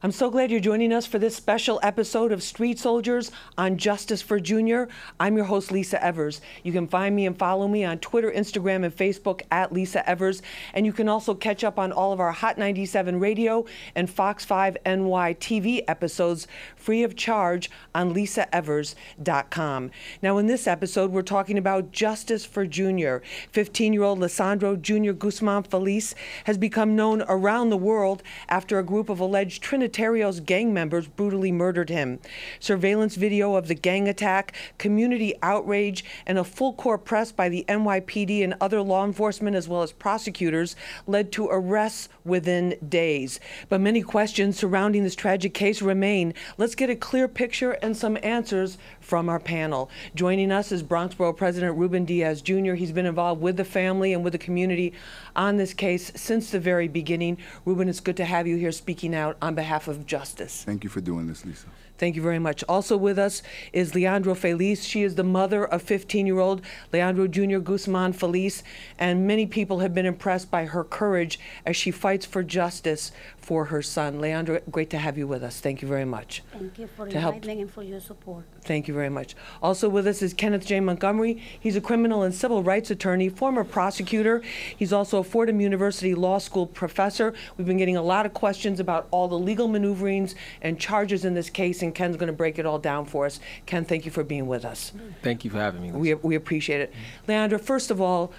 I'm so glad you're joining us for this special episode of Street Soldiers on Justice for Junior. I'm your host, Lisa Evers. You can find me and follow me on Twitter, Instagram, and Facebook at Lisa Evers. And you can also catch up on all of our Hot 97 radio and Fox 5 NY TV episodes free of charge on lisaevers.com. Now, in this episode, we're talking about Justice for Junior. 15 year old Lesandro Junior Guzman Feliz has become known around the world after a group of alleged Trinitarios gang members brutally murdered him. Surveillance video of the gang attack, community outrage, and a full court press by the NYPD and other law enforcement as well as prosecutors led to arrests within days. But many questions surrounding this tragic case remain. Let's get a clear picture and some answers from our panel. Joining us is Bronx Borough President Ruben Diaz Jr. He's been involved with the family and with the community on this case since the very beginning. Ruben, it's good to have you here speaking out on behalf of justice. Thank you for doing this, Lisa. Thank you very much. Also with us is Leandra Feliz. She is the mother of 15 year old Lesandro Jr. Guzman Feliz, and many people have been impressed by her courage as she fights for justice for her son. Leandra, great to have you with us. Thank you very much. Thank you for inviting me and for your support. Thank you very much. Also with us is Kenneth J. Montgomery. He's a criminal and civil rights attorney, former prosecutor. He's also a Fordham University Law School professor. We've been getting a lot of questions about all the legal maneuverings and charges in this case, and Ken's going to break it all down for us. Ken, thank you for being with us. Thank you for having me. We, we appreciate it. Leandra, first of all,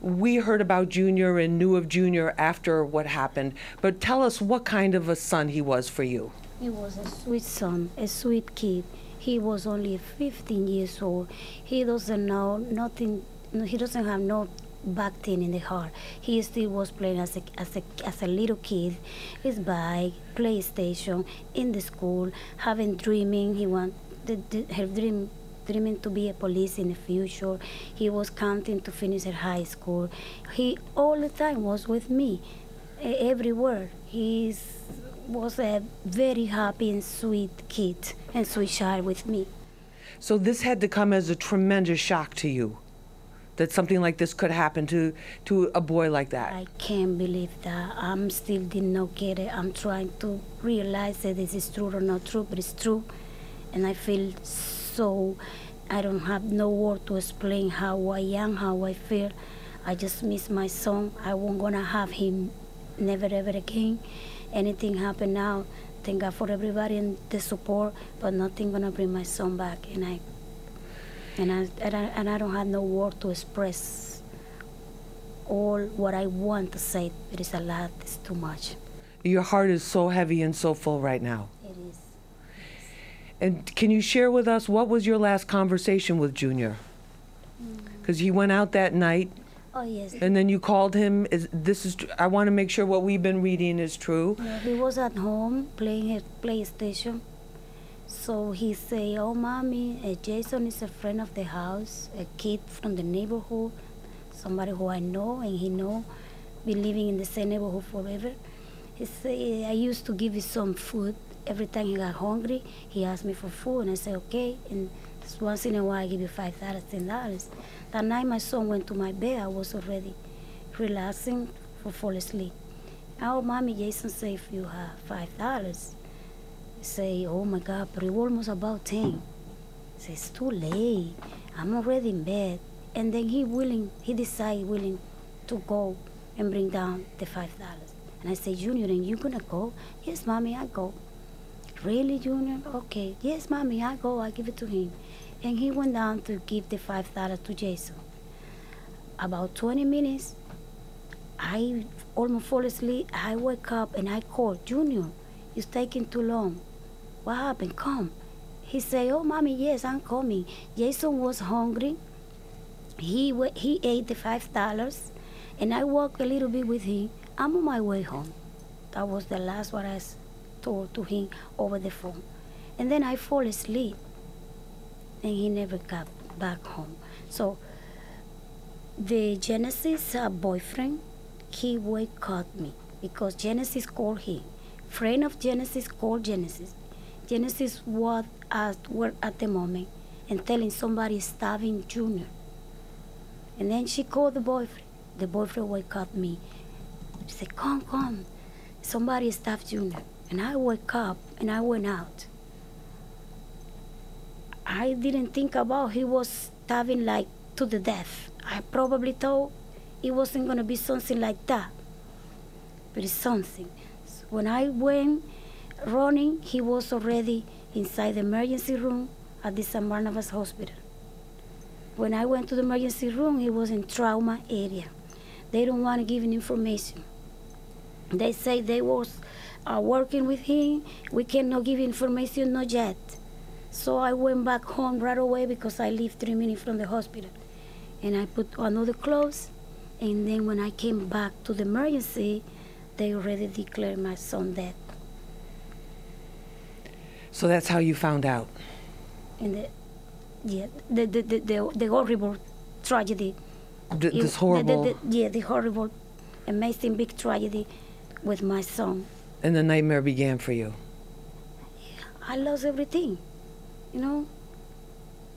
we heard about Junior and knew of Junior after what happened, but tell us what kind of a son he was for you. He was a sweet son, a sweet kid. He was only 15 years old. He doesn't know nothing, he doesn't have no back thing in the heart. He still was playing as a, as a, as a little kid, his bike, PlayStation, in the school, having dreaming. He want the, the, her dream dreaming to be a police in the future. He was counting to finish her high school. He all the time was with me, everywhere. He was a very happy and sweet kid and sweet child with me. So this had to come as a tremendous shock to you that something like this could happen to to a boy like that. I can't believe that. I'm still did not get it. I'm trying to realize that this is true or not true, but it's true, and I feel so I don't have no word to explain how I am, how I feel. I just miss my son. I won't gonna have him never ever again. Anything happen now, thank God for everybody and the support, but nothing gonna bring my son back. And I and I and I, and I don't have no word to express all what I want to say. It is a lot. It's too much. Your heart is so heavy and so full right now. And can you share with us what was your last conversation with Junior? Because he went out that night. Oh yes. And then you called him. Is this is? I want to make sure what we've been reading is true. Yeah, he was at home playing his PlayStation. So he say, "Oh, mommy, uh, Jason is a friend of the house, a kid from the neighborhood, somebody who I know and he know, been living in the same neighborhood forever." He say, "I used to give him some food every time he got hungry, he asked me for food, and I said, okay. And once in a while, I give you five dollars, ten dollars. That night, my son went to my bed. I was already relaxing for fall asleep. Oh, mommy, Jason said, if you have five dollars, say, oh my God, but it was almost about ten. Say, it's too late. I'm already in bed. And then he willing, he decided willing to go and bring down the five dollars. And I say, Junior, and you gonna go? Yes, mommy, I go. Really, Junior? Okay. Yes, mommy, I go. I give it to him. And he went down to give the five dollars to Jason. About 20 minutes, I almost fall asleep. I wake up and I call, Junior, it's taking too long. What happened? Come. He say, oh, mommy, yes, I'm coming. Jason was hungry. He, he ate the five dollars, and I walked a little bit with him. I'm on my way home. That was the last what I told to him over the phone. And then I fall asleep. And he never got back home. So the Genesis uh, boyfriend, he wake up me because Genesis called him. Friend of Genesis called Genesis. Genesis was at work at the moment and telling somebody stabbing Junior. And then she called the boyfriend. The boyfriend wake up me. She said, come, come. Somebody stabbed Junior. And I woke up and I went out. I didn't think about he was stabbing like to the death. I probably thought it wasn't gonna be something like that. But it's something. So when I went running, he was already inside the emergency room at the San Barnabas Hospital. When I went to the emergency room, he was in trauma area. They don't want to give information. They say they was uh, working with him. We cannot give information, not yet. So I went back home right away because I live three minutes from the hospital. And I put another clothes. And then when I came back to the emergency, they already declared my son dead. So that's how you found out. And the, yeah, the, the, the, the, the horrible tragedy. D- this the- horrible, The, the, yeah, the horrible, amazing big tragedy with my son. And the nightmare began for you. I lost everything, you know.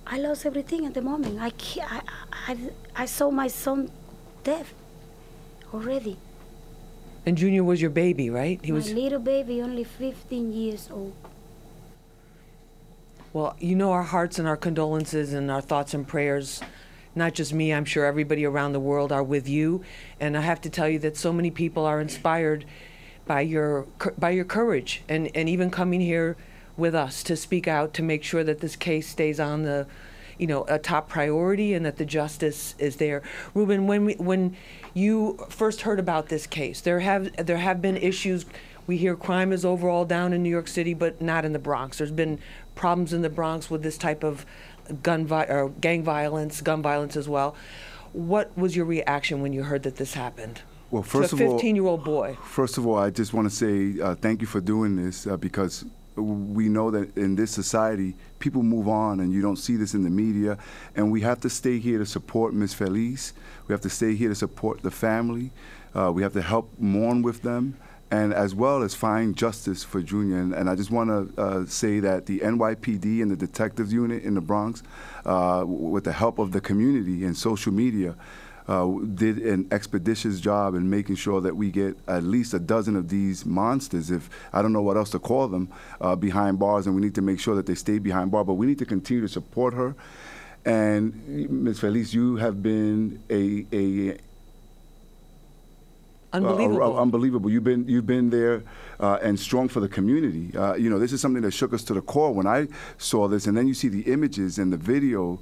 I lost everything at the moment. I, I, I, I saw my son dead already. And Junior was your baby, right? He my was. little baby, only 15 years old. Well, you know our hearts and our condolences and our thoughts and prayers. Not just me, I'm sure everybody around the world are with you. And I have to tell you that so many people are inspired by your by your courage and, and even coming here with us to speak out to make sure that this case stays on the you know a top priority and that the justice is there. Ruben, when we, when you first heard about this case, there have there have been issues. We hear crime is overall down in New York City, but not in the Bronx. There's been problems in the Bronx with this type of gun vi- or gang violence, gun violence as well. What was your reaction when you heard that this happened? Well, first of all, 15 year old boy. First of all, I just want to say uh, thank you for doing this uh, because we know that in this society, people move on and you don't see this in the media. And we have to stay here to support Miss Feliz. We have to stay here to support the family. Uh, we have to help mourn with them. And as well as find justice for Junior. And, and I just want to uh, say that the NYPD and the detectives unit in the Bronx, uh, with the help of the community and social media, uh, did an expeditious job in making sure that we get at least a dozen of these monsters, if I don't know what else to call them, uh, behind bars, and we need to make sure that they stay behind bars. But we need to continue to support her. And Ms. Feliz, you have been a, a Unbelievable. uh, uh, unbelievable. You've been you've been there uh, and strong for the community. Uh, you know, this is something that shook us to the core when I saw this, and then you see the images and the video.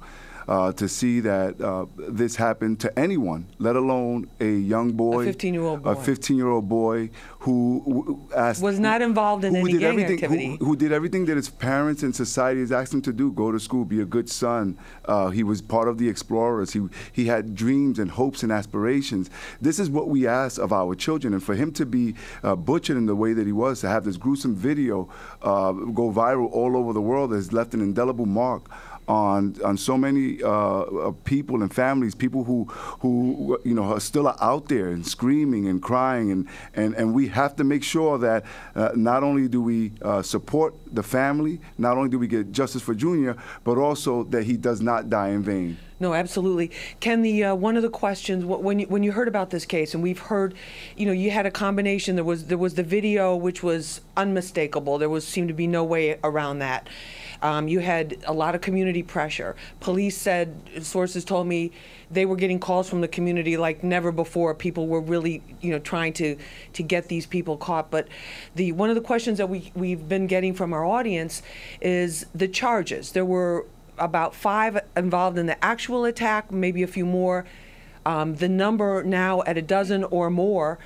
Uh, to see that uh, this happened to anyone, let alone a young boy, 15-year-old boy. a 15-year-old boy who w- asked, Was not involved in who any did gang everything, who- activity. Who, did everything that his parents and society has asked him to do: go to school, be a good son. Uh, he was part of the explorers. He he had dreams and hopes and aspirations. This is what we ask of our children, and for him to be uh, butchered in the way that he was, to have this gruesome video uh, go viral all over the world, has left an indelible mark on on so many uh, uh, people and families, people who who you know are still out there and screaming and crying, and and, and we have to make sure that uh, not only do we uh, support the family, not only do we get justice for Junior, but also that he does not die in vain. No, absolutely. Ken, the uh, one of the questions when you, when you heard about this case, and we've heard, you know, you had a combination. There was there was the video, which was unmistakable. There was seemed to be no way around that. Um, you had a lot of community pressure. Police said, sources told me, they were getting calls from the community like never before. People were really, you know, trying to to get these people caught. But the one of the questions that we we've been getting from our audience is the charges. There were about five involved in the actual attack, maybe a few more. Um, the number now at a dozen or more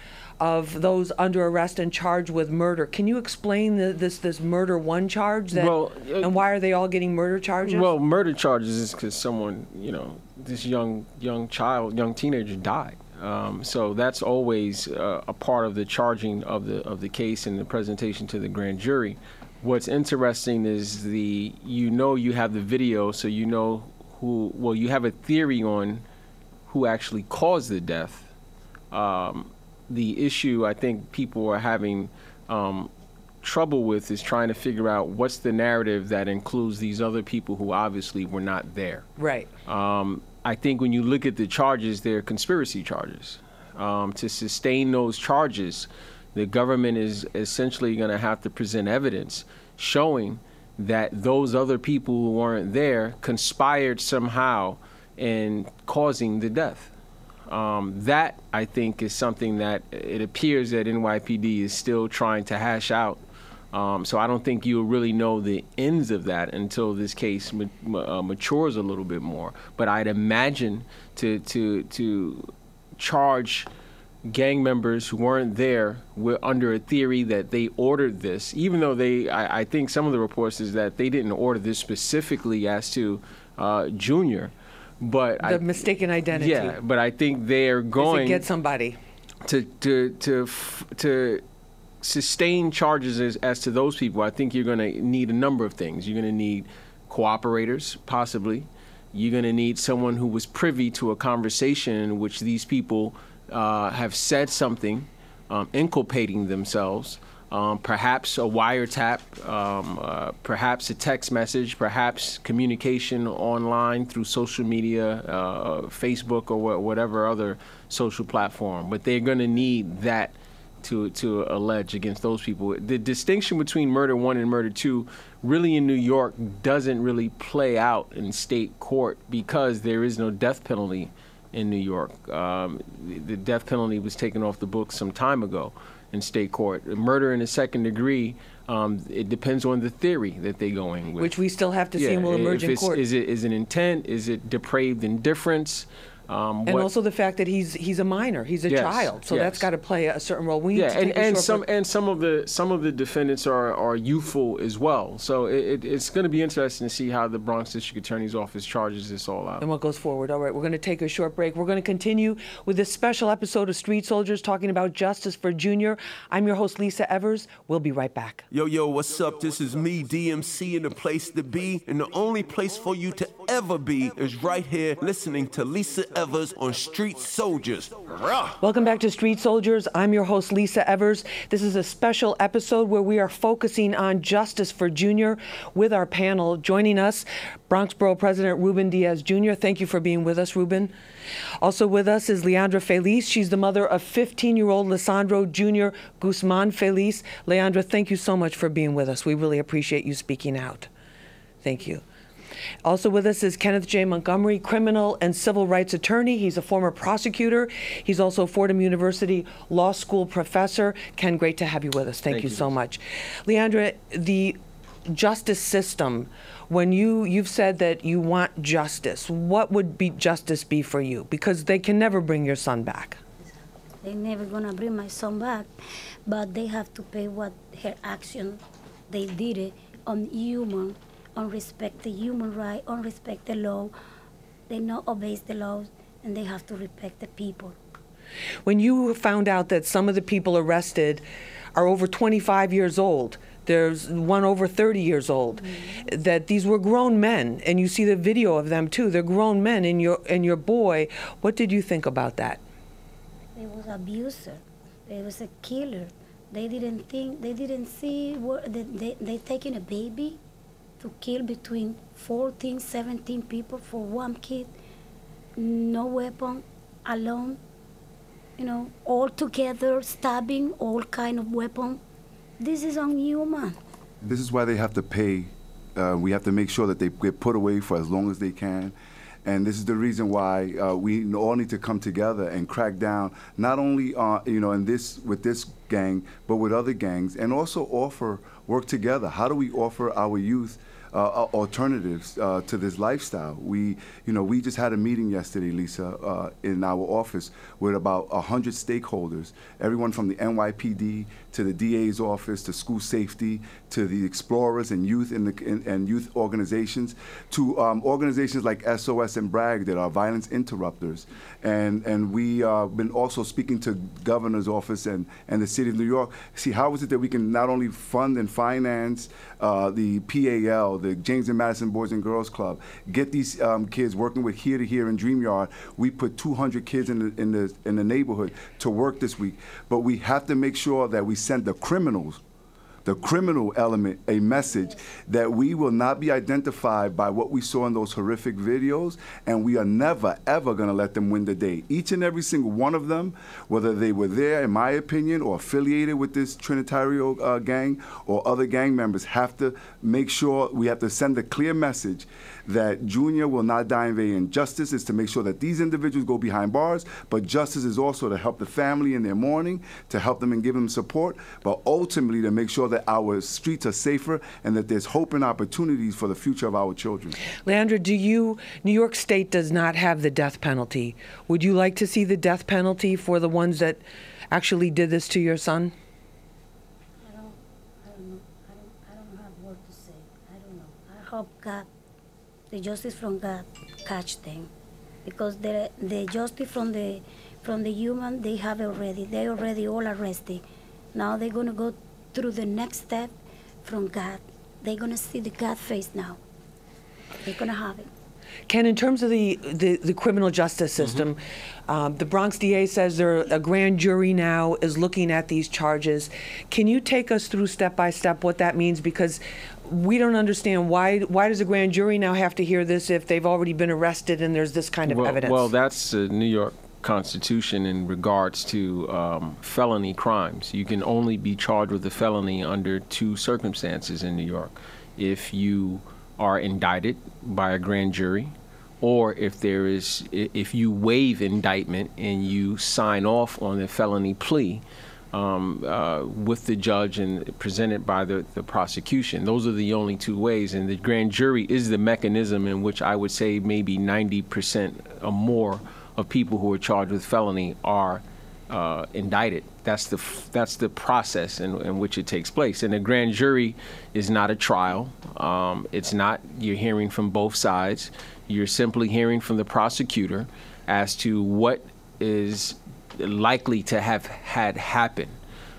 of those under arrest and charged with murder. Can you explain the, this this murder one charge that, Well, uh, and why are they all getting murder charges? Well, murder charges is because someone, you know, this young young child, young teenager died. Um, so that's always uh, a part of the charging of the of the case and the presentation to the grand jury. What's interesting is the you know you have the video, so you know who. Well, you have a theory on who actually caused the death. Um, the issue I think people are having um, trouble with is trying to figure out what's the narrative that includes these other people who obviously were not there. right. Um, I think when you look at the charges, they're conspiracy charges. Um, to sustain those charges, the government is essentially going to have to present evidence showing that those other people who weren't there conspired somehow in causing the death. Um, that I think is something that it appears that NYPD is still trying to hash out. Um, so I don't think you'll really know the ends of that until this case ma- uh, matures a little bit more. But I'd imagine to to to charge gang members who weren't there were under a theory that they ordered this, even though they, I, I think some of the reports is that they didn't order this specifically as to uh, Junior. But The I, mistaken identity. yeah, but I think they're Is to going get somebody. to to to to sustain charges as, as to those people, I think you're going to need a number of things. You're going to need cooperators, possibly. You're going to need someone who was privy to a conversation in which these people uh, have said something, um, inculpating themselves. Um, perhaps a wiretap, um, uh, perhaps a text message, perhaps communication online through social media, uh, Facebook or wha- whatever other social platform. But they're going to need that to to allege against those people. The distinction between murder one and murder two, really in New York, doesn't really play out in state court because there is no death penalty in New York. Um, the death penalty was taken off the books some time ago in state court. Murder in the second degree, um, it depends on the theory that they're going with. Which we still have to see and will emerge in court. Is it is it intent? Is it depraved indifference? Um, And what- also the fact that he's he's a minor, he's a Yes, child, so that's got to play a certain role. We need yeah, to and, and some break. and some of the some of the defendants are, are youthful as well. So it, it, it's going to be interesting to see how the Bronx District Attorney's Office charges this all out. and what goes forward. All right, we're going to take a short break. We're going to continue with this special episode of Street Soldiers talking about justice for Junior. I'm your host, Lisa Evers. We'll be right back. Yo, yo, what's up? This is me, DMC, in the place to be. And the only place for you to ever be is right here listening to Lisa Evers on Street Soldiers. Welcome back to Street Soldiers. I'm your host, Lisa Evers. This is a special episode where we are focusing on justice for Junior with our panel. Joining us, Bronx Borough President Ruben Diaz Jr. Thank you for being with us, Ruben. Also with us is Leandra Feliz. She's the mother of 15 year old Lesandro Jr. Guzman Feliz. Leandra, thank you so much for being with us. We really appreciate you speaking out. Thank you. Also with us is Kenneth J. Montgomery, criminal and civil rights attorney. He's a former prosecutor. He's also a Fordham University Law School professor. Ken, great to have you with us. Thank, Thank you you, so much. Leandra, the justice system, when you, you've said that you want justice, what would be justice be for you? Because they can never bring your son back. they're never gonna bring my son back, but they have to pay what her action they did it on human, on respect the human right, on respect the law. They not obey the laws, and they have to respect the people. When you found out that some of the people arrested are over 25 years old, there's one over 30 years old, mm-hmm. that these were grown men, and you see the video of them too. They're grown men, and your and your boy. What did you think about that? They was abuser. They was a killer. They didn't think. They didn't see what they they, they taking a baby to kill between 14, 17 people for one kid. No weapon, alone. You know, all together, stabbing, all kind of weapon. This is unhuman. This is why they have to pay. Uh, we have to make sure that they get put away for as long as they can. And this is the reason why uh, we all need to come together and crack down, not only uh, you know in this with this gang, but with other gangs, and also offer work together. How do we offer our youth uh, alternatives uh, to this lifestyle? We you know we just had a meeting yesterday, Lisa, uh, in our office with about hundred stakeholders, everyone from the NYPD to the DA's office to school safety to the explorers and youth in the, in, and youth organizations to um, organizations like SOS and BRAG that are violence interrupters. And, and we uh, been also speaking to governor's office and, and the city of New York. See, how is it that we can not only fund and finance uh, the PAL, the James and Madison Boys and Girls Club, get these um, kids working with Here to Here and Dream Yard. We put 200 kids in the, in, the, in the neighborhood to work this week. But we have to make sure that we send the criminals the criminal element a message that we will not be identified by what we saw in those horrific videos, and we are never, ever going to let them win the day. Each and every single one of them, whether they were there, in my opinion, or affiliated with this Trinitario uh, gang or other gang members, have to make sure we have to send a clear message that Junior will not die in vain. Justice is to make sure that these individuals go behind bars, but justice is also to help the family in their mourning, to help them and give them support, but ultimately to make sure that our streets are safer and that there's hope and opportunities for the future of our children. Leandra, do you, New York State does not have the death penalty. Would you like to see the death penalty for the ones that actually did this to your son? I don't, I don't know. I don't, I don't have word to say. I don't know. I hope God, the justice from God, catch them, because the the justice from the from the human they have already. They already all arrested. Now they're gonna go through the next step from God. They're gonna see the God face now. They're gonna have it. Ken, in terms of the, the, the criminal justice system, um, the Bronx DA says there a grand jury now is looking at these charges. Can you take us through step by step what that means? Because we don't understand why why does a grand jury now have to hear this if they've already been arrested and there's this kind of well, evidence? Well, that's the New York Constitution in regards to um, felony crimes. You can only be charged with a felony under two circumstances in New York. If you are indicted by a grand jury, or if there is, if you waive indictment and you sign off on the felony plea um, uh, with the judge and presented by the, the prosecution. Those are the only two ways, and the grand jury is the mechanism in which I would say maybe 90% or more of people who are charged with felony are uh, indicted. That's the that's the process in, in which it takes place. And a grand jury is not a trial. Um, it's not you're hearing from both sides. You're simply hearing from the prosecutor as to what is likely to have had happen,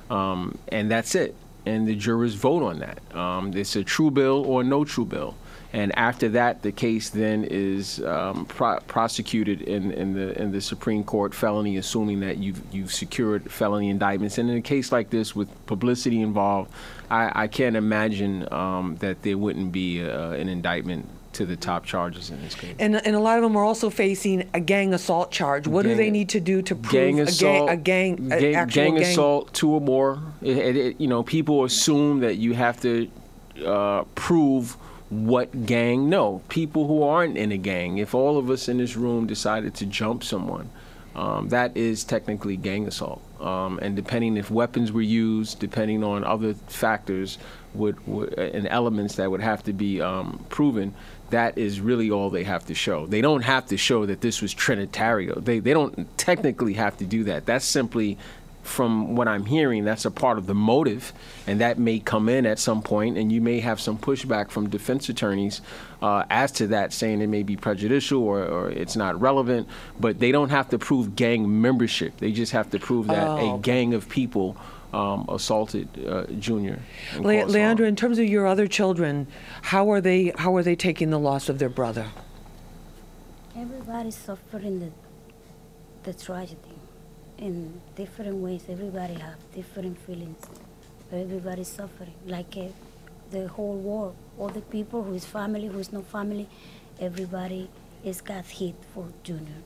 um, and that's it. And the jurors vote on that. Um, it's a true bill or no true bill. And after that, the case then is um, pro- prosecuted in, in the in the Supreme Court felony, assuming that you've you've secured felony indictments. And in a case like this, with publicity involved, I, I can't imagine um, that there wouldn't be uh, an indictment to the top charges in this case. and, and a lot of them are also facing a gang assault charge. What do they need to do to prove gang a assault, gang, a gang, a gang, actual gang gang assault, two or more. It, it, it- you know, people assume that you have to uh, prove what gang. No, people who aren't in a gang. If all of us in this room decided to jump someone, um, that is technically gang assault. Um, and depending if weapons were used, depending on other factors, would, would and elements that would have to be um, proven, that is really all they have to show. They don't have to show that this was Trinitario. They they don't technically have to do that. That's simply from what I'm hearing, that's a part of the motive, and that may come in at some point, and you may have some pushback from defense attorneys uh, as to that, saying it may be prejudicial or, or it's not relevant. But they don't have to prove gang membership. They just have to prove that Oh, a gang of people um, assaulted uh, Junior. Le- Leandra, in terms of your other children, how are they how are they taking the loss of their brother? Everybody's suffering the, the tragedy in different ways. Everybody have different feelings. Everybody's suffering. Like uh, the whole world, all the people who is family, who is no family, everybody is got hit for Junior.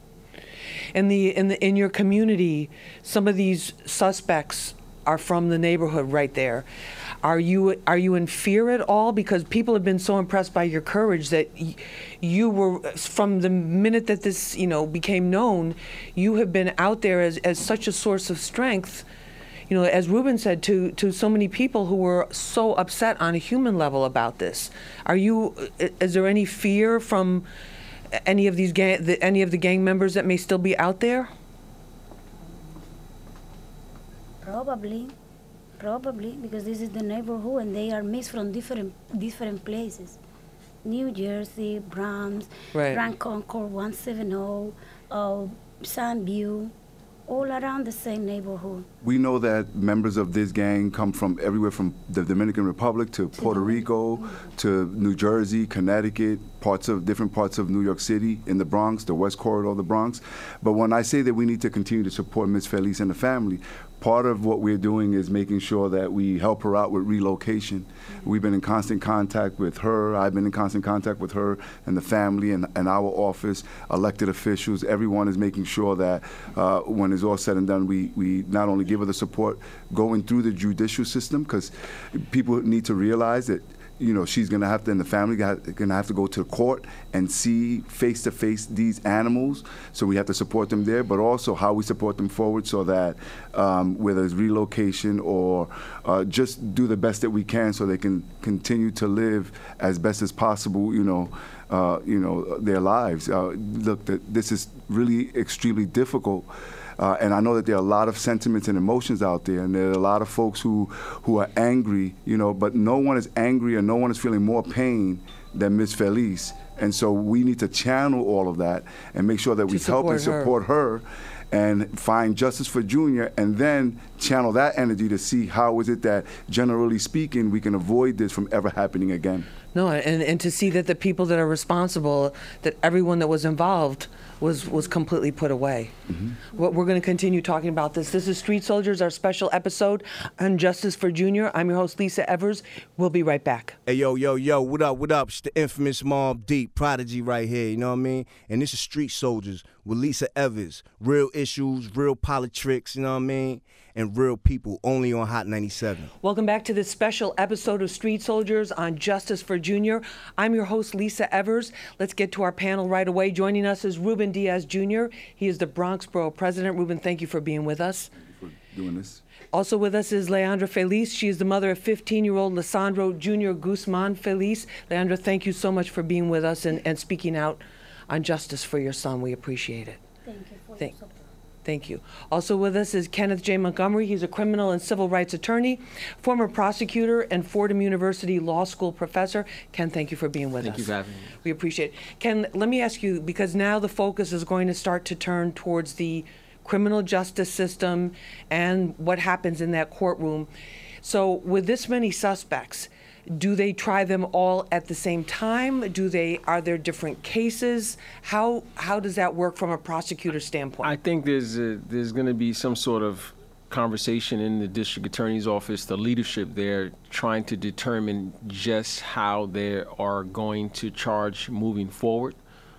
In the in the in your community, some of these suspects are from the neighborhood right there. Are you are you in fear at all? Because people have been so impressed by your courage that y- you were from the minute that this you know became known, you have been out there as as such a source of strength. You know, as Ruben said to to so many people who were so upset on a human level about this. Are you? Is there any fear from? any of these gang, the, any of the gang members that may still be out there? Probably, probably because this is the neighborhood and they are mixed from different different places. New Jersey, Bronx, Right. Grand Concord, 170, uh, Soundview, all around the same neighborhood. We know that members of this gang come from everywhere from the Dominican Republic to Puerto Rico to New Jersey, Connecticut, parts of different parts of New York City, in the Bronx, the West Corridor of the Bronx. But when I say that we need to continue to support Ms. Feliz and the family, part of what we're doing is making sure that we help her out with relocation. We've been in constant contact with her. I've been in constant contact with her and the family and, and our office, elected officials. Everyone is making sure that uh, when it's all said and done, we, we not only give her the support going through the judicial system, because people need to realize that you know, she's gonna have to, and the family gonna have to go to court and see face to face these animals. So we have to support them there, but also how we support them forward, so that um, whether it's relocation or uh, just do the best that we can, so they can continue to live as best as possible. You know. Uh, you know their lives. Uh, look, this is really extremely difficult uh, and I know that there are a lot of sentiments and emotions out there, and there are a lot of folks who, who are angry, you know, but no one is angry and no one is feeling more pain than Miss Feliz. And so we need to channel all of that and make sure that we help and support her. her and find justice for Junior, and then channel that energy to see how is it that, generally speaking, we can avoid this from ever happening again. No, and, and to see that the people that are responsible, that everyone that was involved was, was completely put away. Mm-hmm. We're going to continue talking about this. This is Street Soldiers, our special episode on Justice for Junior. I'm your host, Lisa Evers. We'll be right back. Hey, yo, yo, yo, what up, what up? It's the infamous Mobb Deep Prodigy right here, you know what I mean? And this is Street Soldiers with Lisa Evers. Real issues, real politics, you know what I mean? And real people only on Hot 97. Welcome back to this special episode of Street Soldiers on Justice for Junior. I'm your host, Lisa Evers. Let's get to our panel right away. Joining us is Ruben Diaz Jr., he is the Bronx Borough President. Ruben, thank you for being with us. Thank you for doing this. Also with us is Leandra Feliz. She is the mother of 15 year old Lesandro Jr. Guzman Feliz. Leandra, thank you so much for being with us and, and speaking out on justice for your son. We appreciate it. Thank you for thank, your support. Thank you. Also with us is Kenneth J. Montgomery. He's a criminal and civil rights attorney, former prosecutor, and Fordham University Law School professor. Ken, thank you for being with thank us. Thank you for having me. We appreciate it. Ken, let me ask you, because now the focus is going to start to turn towards the criminal justice system and what happens in that courtroom. So, with this many suspects, do they try them all at the same time? Do they are there different cases? How how does that work from a prosecutor standpoint? I think there's a, there's going to be some sort of conversation in the district attorney's office, the leadership there, trying to determine just how they are going to charge moving forward.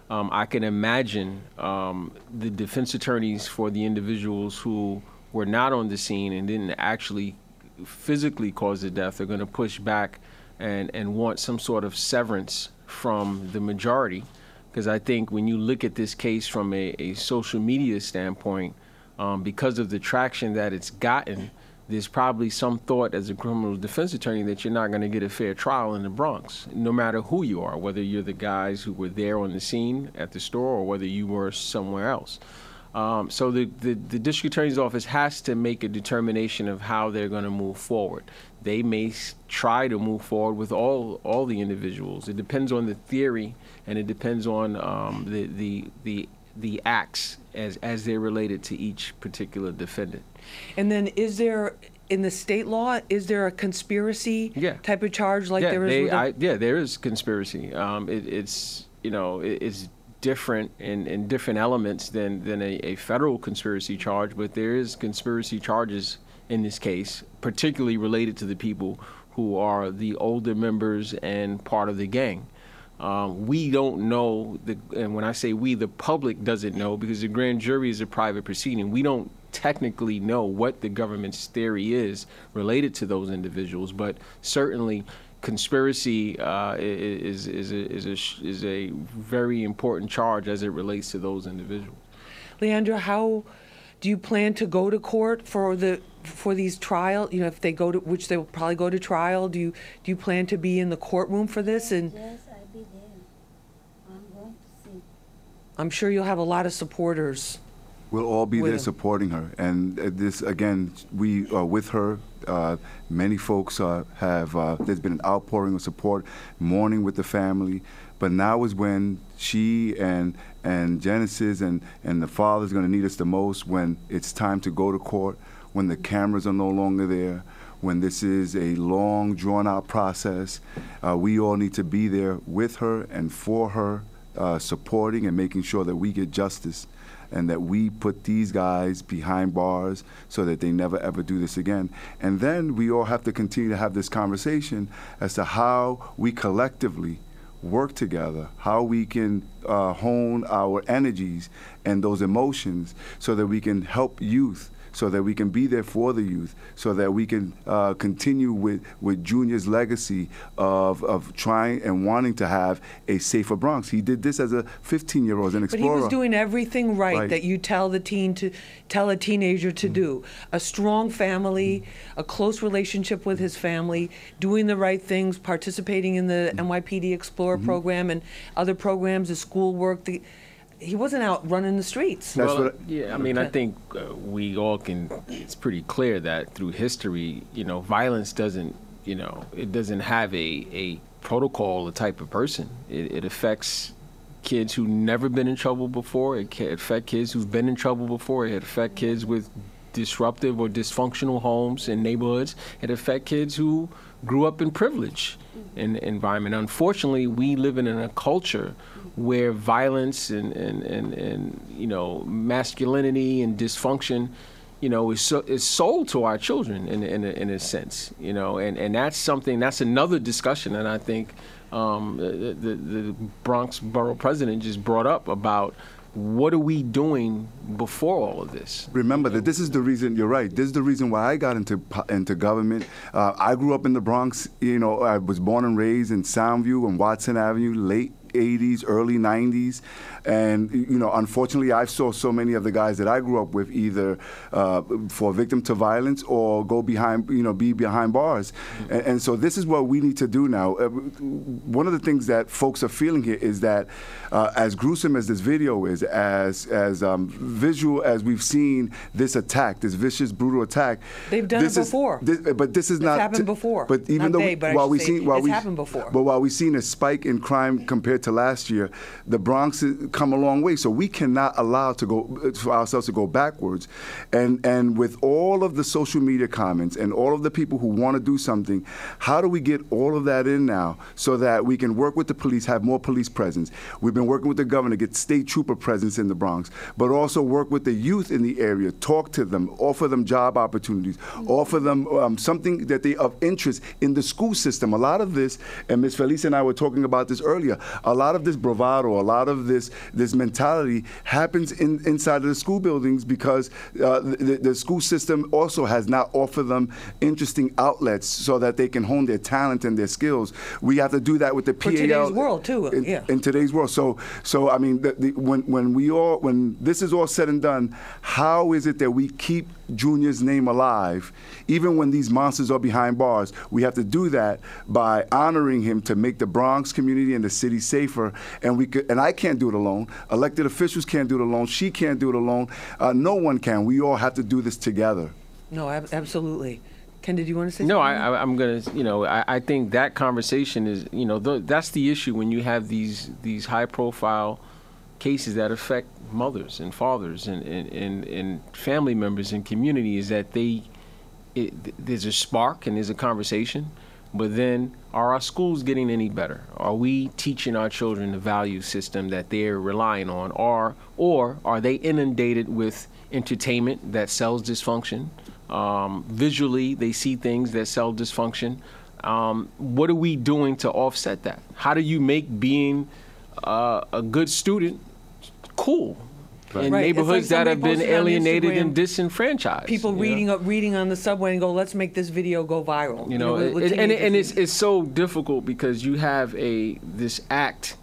Um, I can imagine um, the defense attorneys for the individuals who were not on the scene and didn't actually physically cause the death are going to push back and, and want some sort of severance from the majority. Because I think when you look at this case from a, a social media standpoint, um, because of the traction that it's gotten, there's probably some thought as a criminal defense attorney that you're not going to get a fair trial in the Bronx, no matter who you are, whether you're the guys who were there on the scene at the store or whether you were somewhere else. Um, so the, the, the, district attorney's office has to make a determination of how they're going to move forward. They may try to move forward with all all the individuals. It depends on the theory, and it depends on um, the, the the the acts as as they're related to each particular defendant. And then, is there in the state law is there a conspiracy yeah. type of charge like yeah, there is? They, with I, yeah, there is conspiracy. Um, it, it's you know it, it's different in, in different elements than, than a, a federal conspiracy charge, but there is conspiracy charges in this case, particularly related to the people who are the older members and part of the gang. Um, we don't know, the, and when I say we, the public doesn't know because the grand jury is a private proceeding. We don't technically know what the government's theory is related to those individuals, but certainly conspiracy uh, is, is, a, is, a, is a very important charge as it relates to those individuals. Leandra, how do you plan to go to court for the for these trial? You know, if they go to which they will probably go to trial. Do you do you plan to be in the courtroom for this? And yes, I'll be there. I'm going to see. I'm sure you'll have a lot of supporters. We'll all be there supporting her, and uh, this again, we are with her uh, many folks uh, have, uh, there's been an outpouring of support, mourning with the family. But now is when she and and Genesis and, and the father is going to need us the most when it's time to go to court, when the cameras are no longer there, when this is a long, drawn out process. Uh, we all need to be there with her and for her, uh, supporting and making sure that we get justice and that we put these guys behind bars so that they never ever do this again. And then we all have to continue to have this conversation as to how we collectively work together, how we can uh, hone our energies and those emotions so that we can help youth so that we can be there for the youth, so that we can uh, continue with, with Junior's legacy of, of trying and wanting to have a safer Bronx. He did this as a 15 year old, an But he was doing everything right, Right. that you tell the teen to tell a teenager to mm. do. A strong family, mm. a close relationship with his family, doing the right things, participating in the mm. NYPD Explorer mm-hmm. program and other programs, the schoolwork. The, he wasn't out running the streets. That's well, what I- yeah, I mean, I think uh, we all can. It's pretty clear that through history, you know, violence doesn't, you know, it doesn't have a a protocol, a type of person. It, it affects kids who've never been in trouble before. It can affect kids who've been in trouble before. It affect kids with disruptive or dysfunctional homes and neighborhoods. It affect kids who grew up in privilege in environment. Unfortunately, we live in a culture where violence and, and, and, and you know masculinity and dysfunction you know is, so, is sold to our children in, in, a, in a sense you know and, and that's something that's another discussion and I think um, the, the, the Bronx borough president just brought up about what are we doing before all of this Remember that this is the reason. You're right. This is the reason why I got into into government. Uh, I grew up in the Bronx. You know, I was born and raised in Soundview and Watson Avenue, late 80s, early 90s, and you know, unfortunately, I saw so many of the guys that I grew up with either uh, fall victim to violence or go behind, you know, be behind bars. And, and so this is what we need to do now. Uh, one of the things that folks are feeling here is that, uh, as gruesome as this video is, as as um, visual as we've seen this attack, this vicious, brutal attack, They've done it this is- before. this- but this is It's not happened before. But even Not though they, but while we say seen while it's we happened before. but while we've seen a spike in crime compared to last year, the Bronx has come a long way. So we cannot allow to go for ourselves to go backwards. And and with all of the social media comments and all of the people who want to do something, how do we get all of that in now so that we can work with the police, have more police presence? We've been working with the governor to get state trooper presence in the Bronx, but also work with the youth in the area, talk to them, offer them job opportunities, offer them um, something that they of interest in the school system. A lot of this, and Ms. Felicia and I were talking about this earlier. A lot of this bravado, a lot of this this mentality happens in, inside of the school buildings because uh, the, the school system also has not offered them interesting outlets so that they can hone their talent and their skills. We have to do that with the For PAL today's world, too, In, yeah. in today's world. So so I mean, the, the, when when we all when this is all said and done, how is it that we keep Junior's name alive, even when these monsters are behind bars? We have to do that by honoring him to make the Bronx community and the city safer. And we could, and I can't do it alone. Elected officials can't do it alone. She can't do it alone. Uh, no one can. We all have to do this together. No, ab- absolutely. Ken, did you want to say No, I, something? I, I'm gonna, you know, I, I think that conversation is, you know, th- that's the issue when you have these these high profile cases that affect mothers and fathers and, and, and, and family members and community is that they, it, there's a spark and there's a conversation, but then are our schools getting any better? Are we teaching our children the value system that they're relying on, or or are they inundated with entertainment that sells dysfunction? Um, visually, they see things that sell dysfunction. Um, what are we doing to offset that? How do you make being uh, a good student cool in Right. Neighborhoods like that have been alienated and disenfranchised? People you know? reading up, reading on the subway and go, let's make this video go viral. You know, with- with it- and, and it's it's so difficult because you have a this act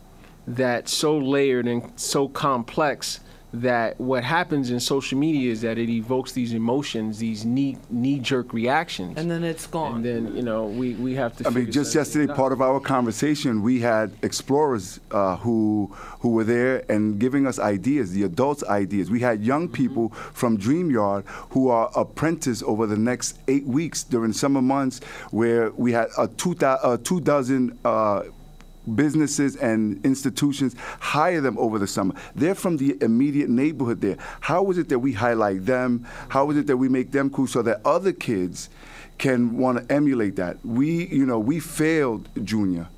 that's so layered and so complex that what happens in social media is that it evokes these emotions, these knee knee jerk reactions, and then it's gone. and then you know we we have to. I mean, just yesterday, out. part of our conversation, we had explorers uh, who who were there and giving us ideas, the adults' ideas. We had young people from Dream Yard who are apprentice over the next eight weeks during summer months, where we had a two, thou- uh, two dozen. Uh, businesses and institutions hire them over the summer. They're from the immediate neighborhood there. How is it that we highlight them? How is it that we make them cool so that other kids can want to emulate that? We, you know, we failed junior.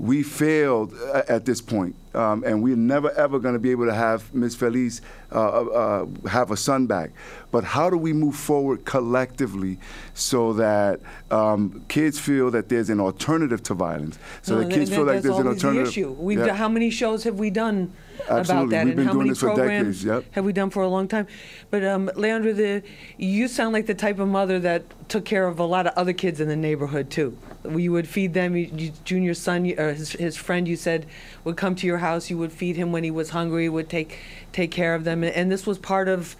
We failed uh, at this point. um, and we're never ever going to be able to have Ms. Feliz uh, uh, have a son back. But how do we move forward collectively so that um, kids feel that there's an alternative to violence? So No, that kids feel like there's an alternative. The issue. We've Yeah. done, how many shows have we done about Absolutely. that, We've and been how doing many this for programs decades, yep. have we done for a long time? But um, Leandra, the you sound like the type of mother that took care of a lot of other kids in the neighborhood too. You would feed them. You, you, Junior's son, you- or his, his friend, you said, would come to your house. You would feed him when he was hungry. Would take take care of them, and this was part of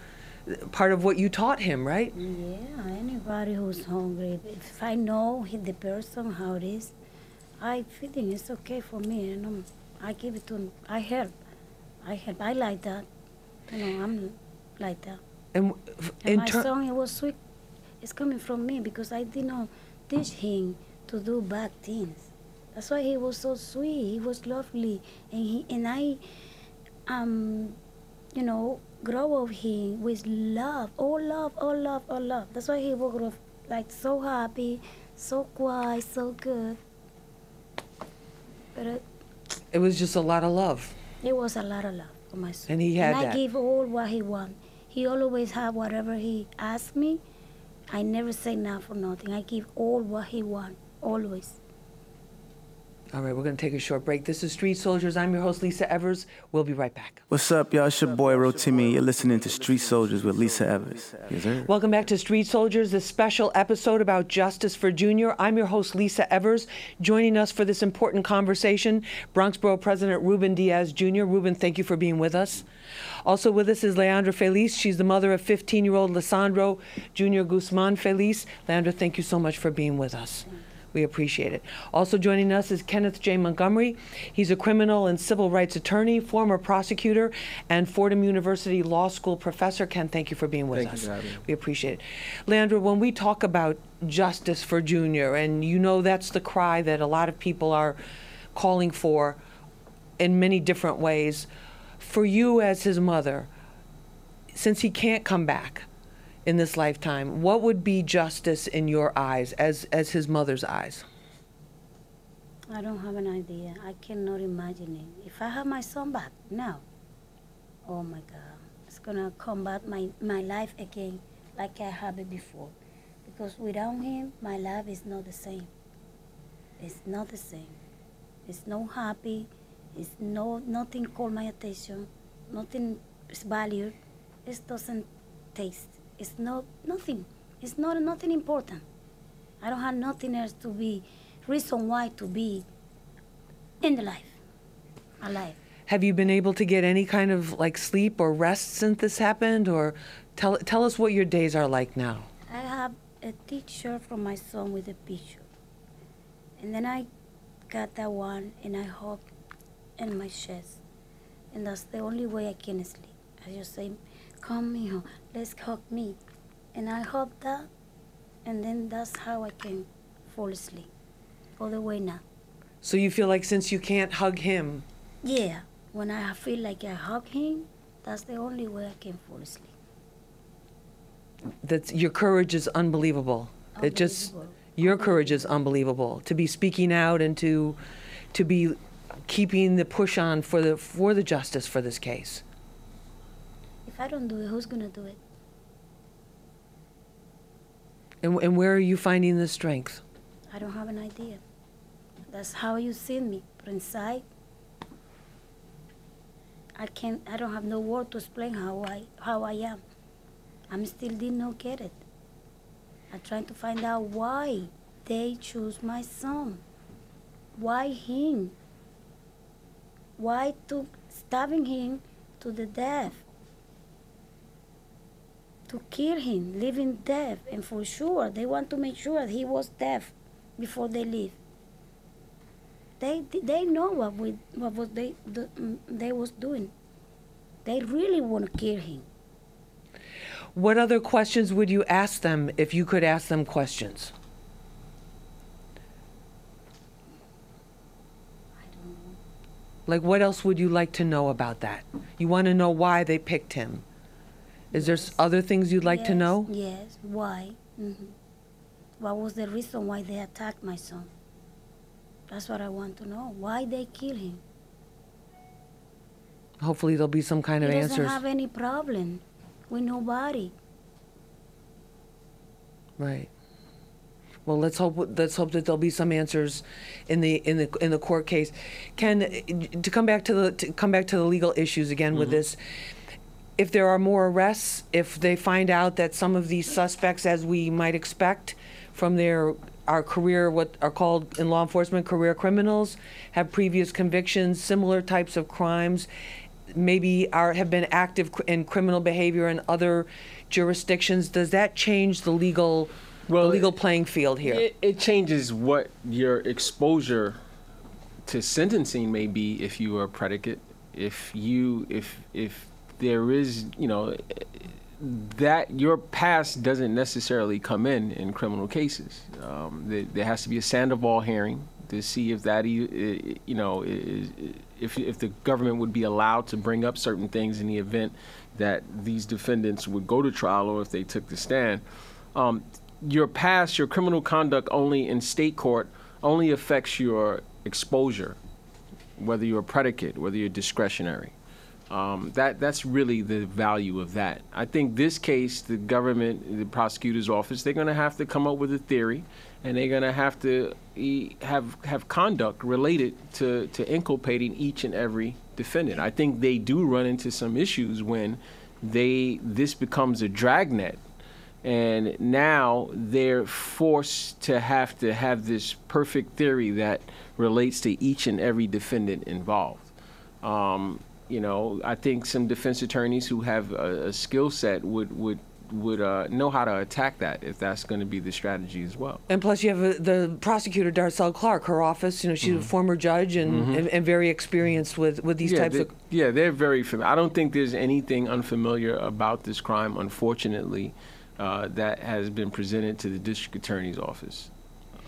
part of what you taught him, right? Yeah, anybody who's hungry, if I know the person how it is, I feed him. It's okay for me, and um, I give it to him. I help. I help. I like that. You know, I'm like that. And And my ter- son, he was sweet. It's coming from me because I did not teach him to do bad things. That's why he was so sweet. He was lovely, and he and I, um, you know, grow up him with love, all love, all love, all love. That's why he up like so happy, so quiet, so good. But it, it was just a lot of love. it was a lot of love for my son. And he had and I that. give all what he want. He always have whatever he ask me. I never say no for nothing. I give all what he want, always. All right, we're going to take a short break. This is Street Soldiers. I'm your host, Lisa Evers. We'll be right back. What's up, y'all? It's your boy Rotimi. You're listening to Street Soldiers with Lisa Evers. Yes, sir. Welcome back to Street Soldiers, this special episode about justice for Junior. I'm your host, Lisa Evers. Joining us for this important conversation, Bronx Borough President Ruben Diaz Jr. Ruben, thank you for being with us. Also with us is Leandra Feliz. She's the mother of 15 year old Lesandro Junior Guzman Feliz. Leandra, thank you so much for being with us. We appreciate it. Also joining us is Kenneth J. Montgomery. He's a criminal and civil rights attorney, former prosecutor, and Fordham University Law School professor. Ken, thank you for being with Thank you us. for. We appreciate it. Leandra, when we talk about justice for Junior, and you know that's the cry that a lot of people are calling for in many different ways, for you as his mother, since he can't come back in this lifetime, what would be justice in your eyes, as, as his mother's eyes? I don't have an idea. I cannot imagine it. If I have my son back now, oh my God, it's gonna come back my, my life again like I had it before. Because without him, my life is not the same. It's not the same. It's no happy. It's no nothing call my attention. Nothing is valued. It doesn't taste. It's not nothing. It's not nothing important. I don't have nothing else to be reason why to be in the life, alive. Have you been able to get any kind of like sleep or rest since this happened, or tell tell us what your days are like now? I have a t-shirt from my son with a picture, and then I got that one and I hug in my chest, and that's the only way I can sleep. I just say, "Come here, let's hug me," and I hug that, and then that's how I can fall asleep all the way now. So you feel like since you can't hug him, Yeah, when I feel like I hug him, that's the only way I can fall asleep. That's your courage is unbelievable. It just your courage is unbelievable to be speaking out and to to be keeping the push on for the for the justice for this case. If I don't do it, who's gonna do it? And, and where are you finding the strength? I don't have an idea. That's how you see me, but inside, I can't. I don't have no word to explain how I how I am. I'm still did not get it. I'm trying to find out why they choose my son. Why him? Why to stabbing him to the death? To kill him, leave him deaf, and for sure they want to make sure he was deaf before they leave. They they know what we what was they the, they was doing. They really want to kill him. What other questions would you ask them if you could ask them questions? I don't know. Like what else would you like to know about that? You want to know why they picked him. Is there other things you'd like to know? Yes. Why? hmm What was the reason why they attacked my son? That's what I want to know. Why they kill him? Hopefully, there'll be some kind He of answers. He doesn't have any problem with nobody. Right. Well, let's hope let's hope that there'll be some answers in the in the in the court case. Ken, to come back to the to come back to the legal issues again with this. If there are more arrests, if they find out that some of these suspects, as we might expect from their our career, what are called in law enforcement career criminals, have previous convictions, similar types of crimes, maybe are have been active in criminal behavior in other jurisdictions, does that change the legal Well, the legal playing field here? It, it changes what your exposure to sentencing may be if you are a predicate. If you, if if there is, you know, that your past doesn't necessarily come in in criminal cases. Um, there, there has to be a Sandoval hearing to see if that, you know, is, if if the government would be allowed to bring up certain things in the event that these defendants would go to trial or if they took the stand. Um, your past, your criminal conduct only in state court only affects your exposure, whether you're a predicate, whether you're discretionary. Um, that that's really the value of that. I think this case, the government, the prosecutor's office, they're going to have to come up with a theory, and they're going to have to have have conduct related to to inculpating each and every defendant. I think they do run into some issues when they this becomes a dragnet and now they're forced to have to have this perfect theory that relates to each and every defendant involved. Um, you know, I think some defense attorneys who have a, a skill set would would would uh, know how to attack that if that's going to be the strategy as well. And plus, you have uh, the prosecutor Darcel Clark. Her office, you know, she's a former judge and, and, and very experienced with, with these yeah, types they, of. yeah, they're very familiar. I don't think there's anything unfamiliar about this crime, unfortunately, uh, that has been presented to the district attorney's office,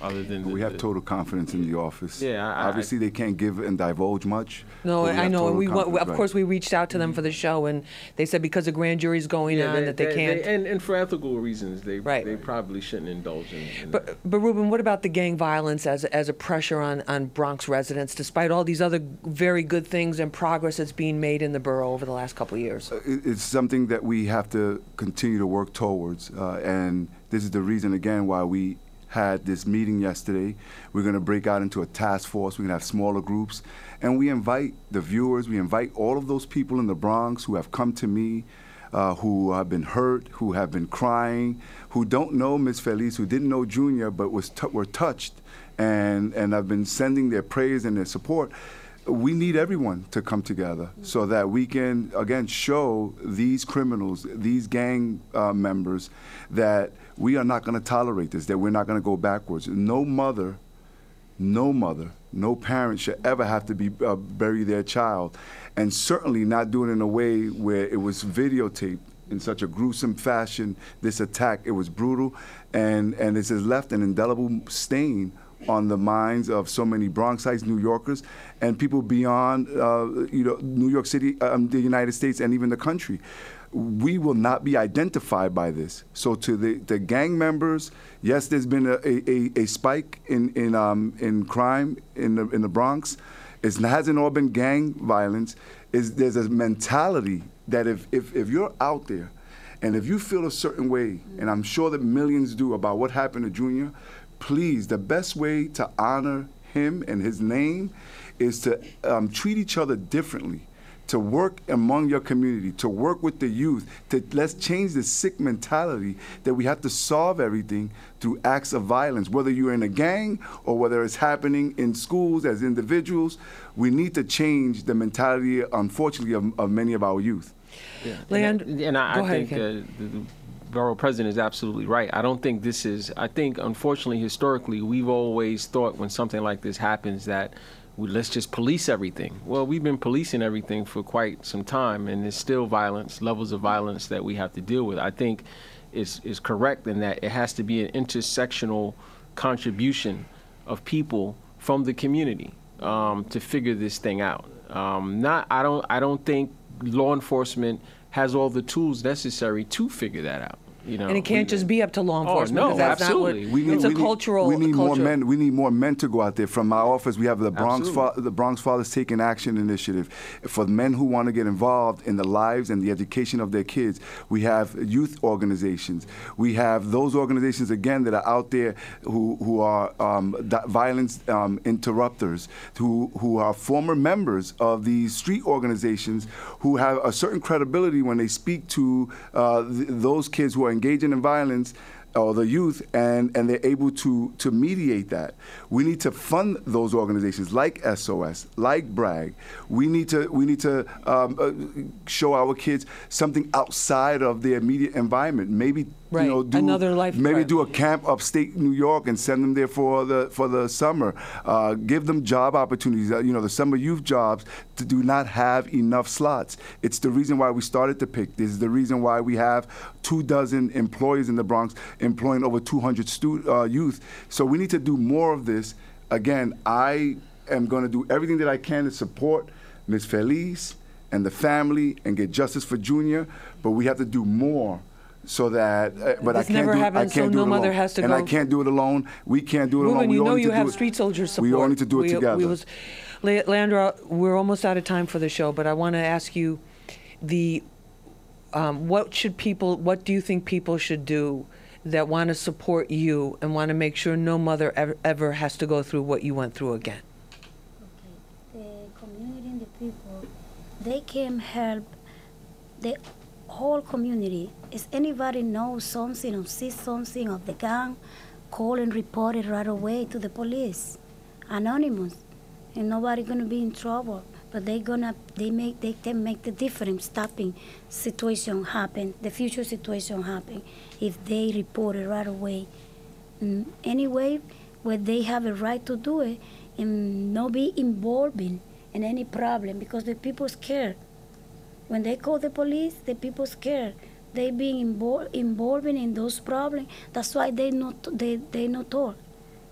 other than the, We have total confidence in the office. Yeah, I- I- Obviously, they can't give and divulge much. No, I know, and we wa- of course we reached out to them for the show, and they said because the grand jury's going Yeah, on that they, can't. and, and for ethical reasons, they Right. they probably shouldn't indulge in. in But, but Ruben, what about the gang violence as, as a pressure on, on Bronx residents, despite all these other very good things and progress that's being made in the borough over the last couple of years? It- It's something that we have to continue to work towards, uh, and this is the reason again why we had this meeting yesterday. We're going to break out into a task force. We're going to have smaller groups, and we invite the viewers. We invite all of those people in the Bronx who have come to me, uh, who have been hurt, who have been crying, who don't know Miss Feliz, who didn't know Junior, but was were touched, and and have been sending their praise and their support we need everyone to come together so that we can again show these criminals these gang uh, members that we are not going to tolerate this that we're not going to go backwards. No mother no mother no parent should ever have to be uh, bury their child. And certainly not do it in a way where it was videotaped in such a gruesome fashion this attack it was brutal. And and this has left an indelible stain on the minds of so many Bronxites, New Yorkers, and people beyond, uh, you know, New York City, um, the United States, and even the country. We will not be identified by this. So, to the, the gang members, yes, there's been a, a, a spike in in um, in crime in the in the Bronx. It hasn't all been gang violence. Is there's a mentality that if, if if you're out there, and if you feel a certain way, and I'm sure that millions do about what happened to Junior, please, the best way to honor him and his name is to um, treat each other differently, to work among your community, to work with the youth, to let's change the sick mentality that we have to solve everything through acts of violence, whether you're in a gang or whether it's happening in schools as individuals. We need to change the mentality, unfortunately, of, of many of our youth. Land, and, and I, go I ahead, think uh, the, the borough president is absolutely right. I don't think this is. I think unfortunately, historically, we've always thought when something like this happens that let's just police everything. Well, we've been policing everything for quite some time, and there's still violence, levels of violence that we have to deal with. I think is is correct in that it has to be an intersectional contribution of people from the community um, to figure this thing out. Um, not, I don't, I don't think law enforcement has all the tools necessary to figure that out. You know, and it can't we- just be up to law enforcement. Oh, enforcement no, that's absolutely. not what need, it's a need- cultural. We need more men. We need more men to go out there. From my office, we have the Bronx Fa- the Bronx Fathers Taking Action Initiative for men who want to get involved in the lives and the education of their kids. We have youth organizations. We have those organizations again that are out there who who are um, violence um, interrupters, who who are former members of these street organizations who have a certain credibility when they speak to uh, th- those kids who are engaging in violence or the youth and, and they're able to, to mediate that. We need to fund those organizations like SOS, like BRAG. We need to, we need to um, uh, show our kids something outside of their immediate environment. Maybe Right. you know, do, Another life- maybe do a camp upstate New York and send them there for the for the summer. Uh, give them job opportunities. Uh, you know, the summer youth jobs to do not have enough slots. It's the reason why we started to pick. This is the reason why we have two dozen employees in the Bronx employing over 200 stu- uh, youth. So we need to do more of this. Again, I am going to do everything that I can to support Ms. Feliz and the family and get justice for Junior, but we have to do more so that. Uh, but This I can't do, I happened, can't so do no it mother alone. has to and go- I can't do it alone. We can't do it alone. We you know need you to do have it- street soldier support. We all need to do it We- together. We was, Leandra, we're almost out of time for the show, but I want to ask you, the, um, what should people, what do you think people should do that want to support you and want to make sure no mother ever, ever has to go through what you went through again? Okay. the community and the people, they can help the whole community. If anybody knows something or sees something of the gang, call and report it right away to the police, anonymous, and nobody gonna be in trouble. But they gonna they make they can make the difference stopping situation happen, the future situation happen, if they report it right away. Mm, anyway, where they have a right to do it and not be involving in any problem because the people scared. When they call the police, the people scared. They being invol- involving in those problems. That's why they not they they not told.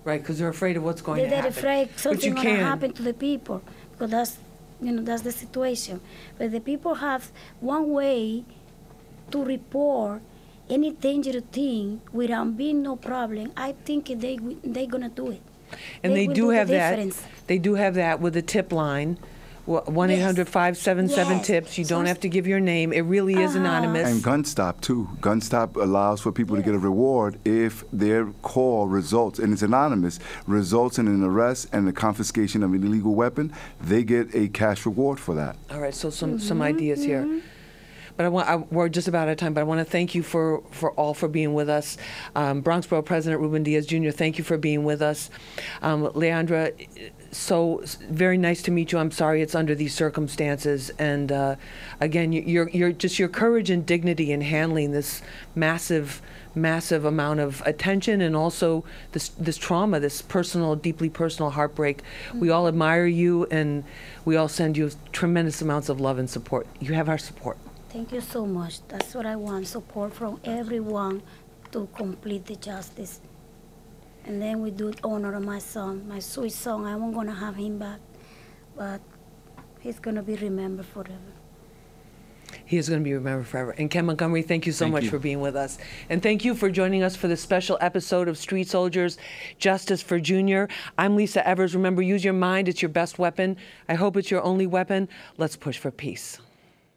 Right, because they're afraid of what's going They, to they're happen. afraid But you something gonna happen to the people because that's you know that's the situation. But the people have one way to report any dangerous thing without being no problem. I think they wi- they gonna do it. And they will do the have that. They do have that with a tip line. One eight hundred five seven seven Yes. tips. You don't have to give your name. It really is Uh-huh. anonymous. And Gunstop too. Gunstop allows for people to get a reward if their call results, and it's anonymous, results in an arrest and the confiscation of an illegal weapon. They get a cash reward for that. All right, so some some ideas here. But I want I, we're just about out of time. But I want to thank you for for all for being with us. Um, Bronx Borough President Ruben Diaz Jr. Thank you for being with us. Um, Leandra, so very nice to meet you. I'm sorry it's under these circumstances. And uh, again, you- you're you're just your courage and dignity in handling this massive massive amount of attention and also this this trauma, this personal, deeply personal heartbreak. We all admire you and we all send you tremendous amounts of love and support. You have our support. Thank you so much. That's what I want. Support from everyone to complete the justice. And then we do honor of my son, my sweet son. I'm not gonna have him back, but he's gonna be remembered forever. He is going to be remembered forever. And Ken Montgomery, thank you so Thank much you. for being with us. And thank you for joining us for this special episode of Street Soldiers Justice for Junior. I'm Lisa Evers. Remember, use your mind, it's your best weapon. I hope it's your only weapon. Let's push for peace.